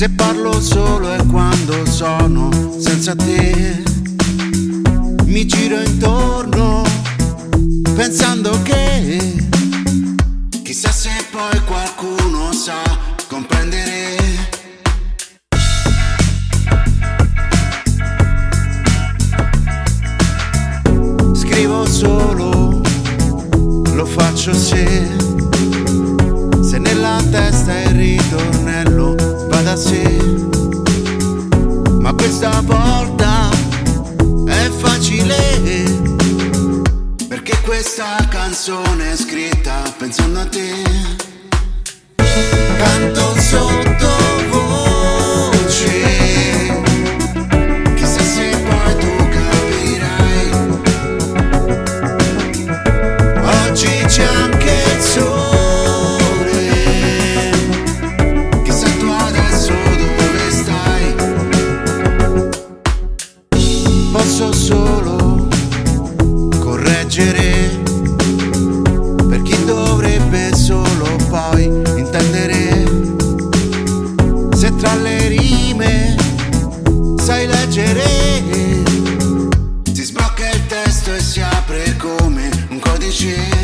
Se parlo solo è quando sono senza te. Mi giro intorno pensando che chissà se poi qualcuno sa comprendere. Scrivo solo, lo faccio se, se testa il ritornello va da sé. Ma questa volta è facile, perché questa canzone è scritta pensando a te. Canto sotto posso solo correggere per chi dovrebbe solo poi intendere se tra le rime sai leggere si sblocca il testo e si apre come un codice.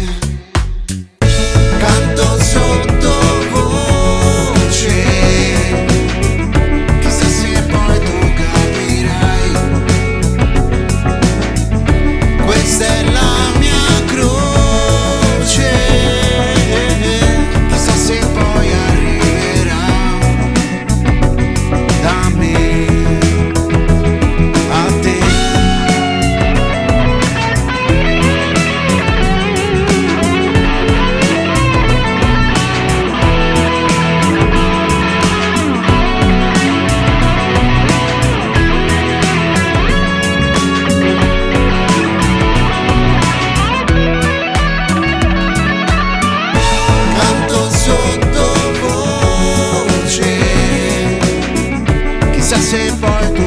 just a boy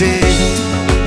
day.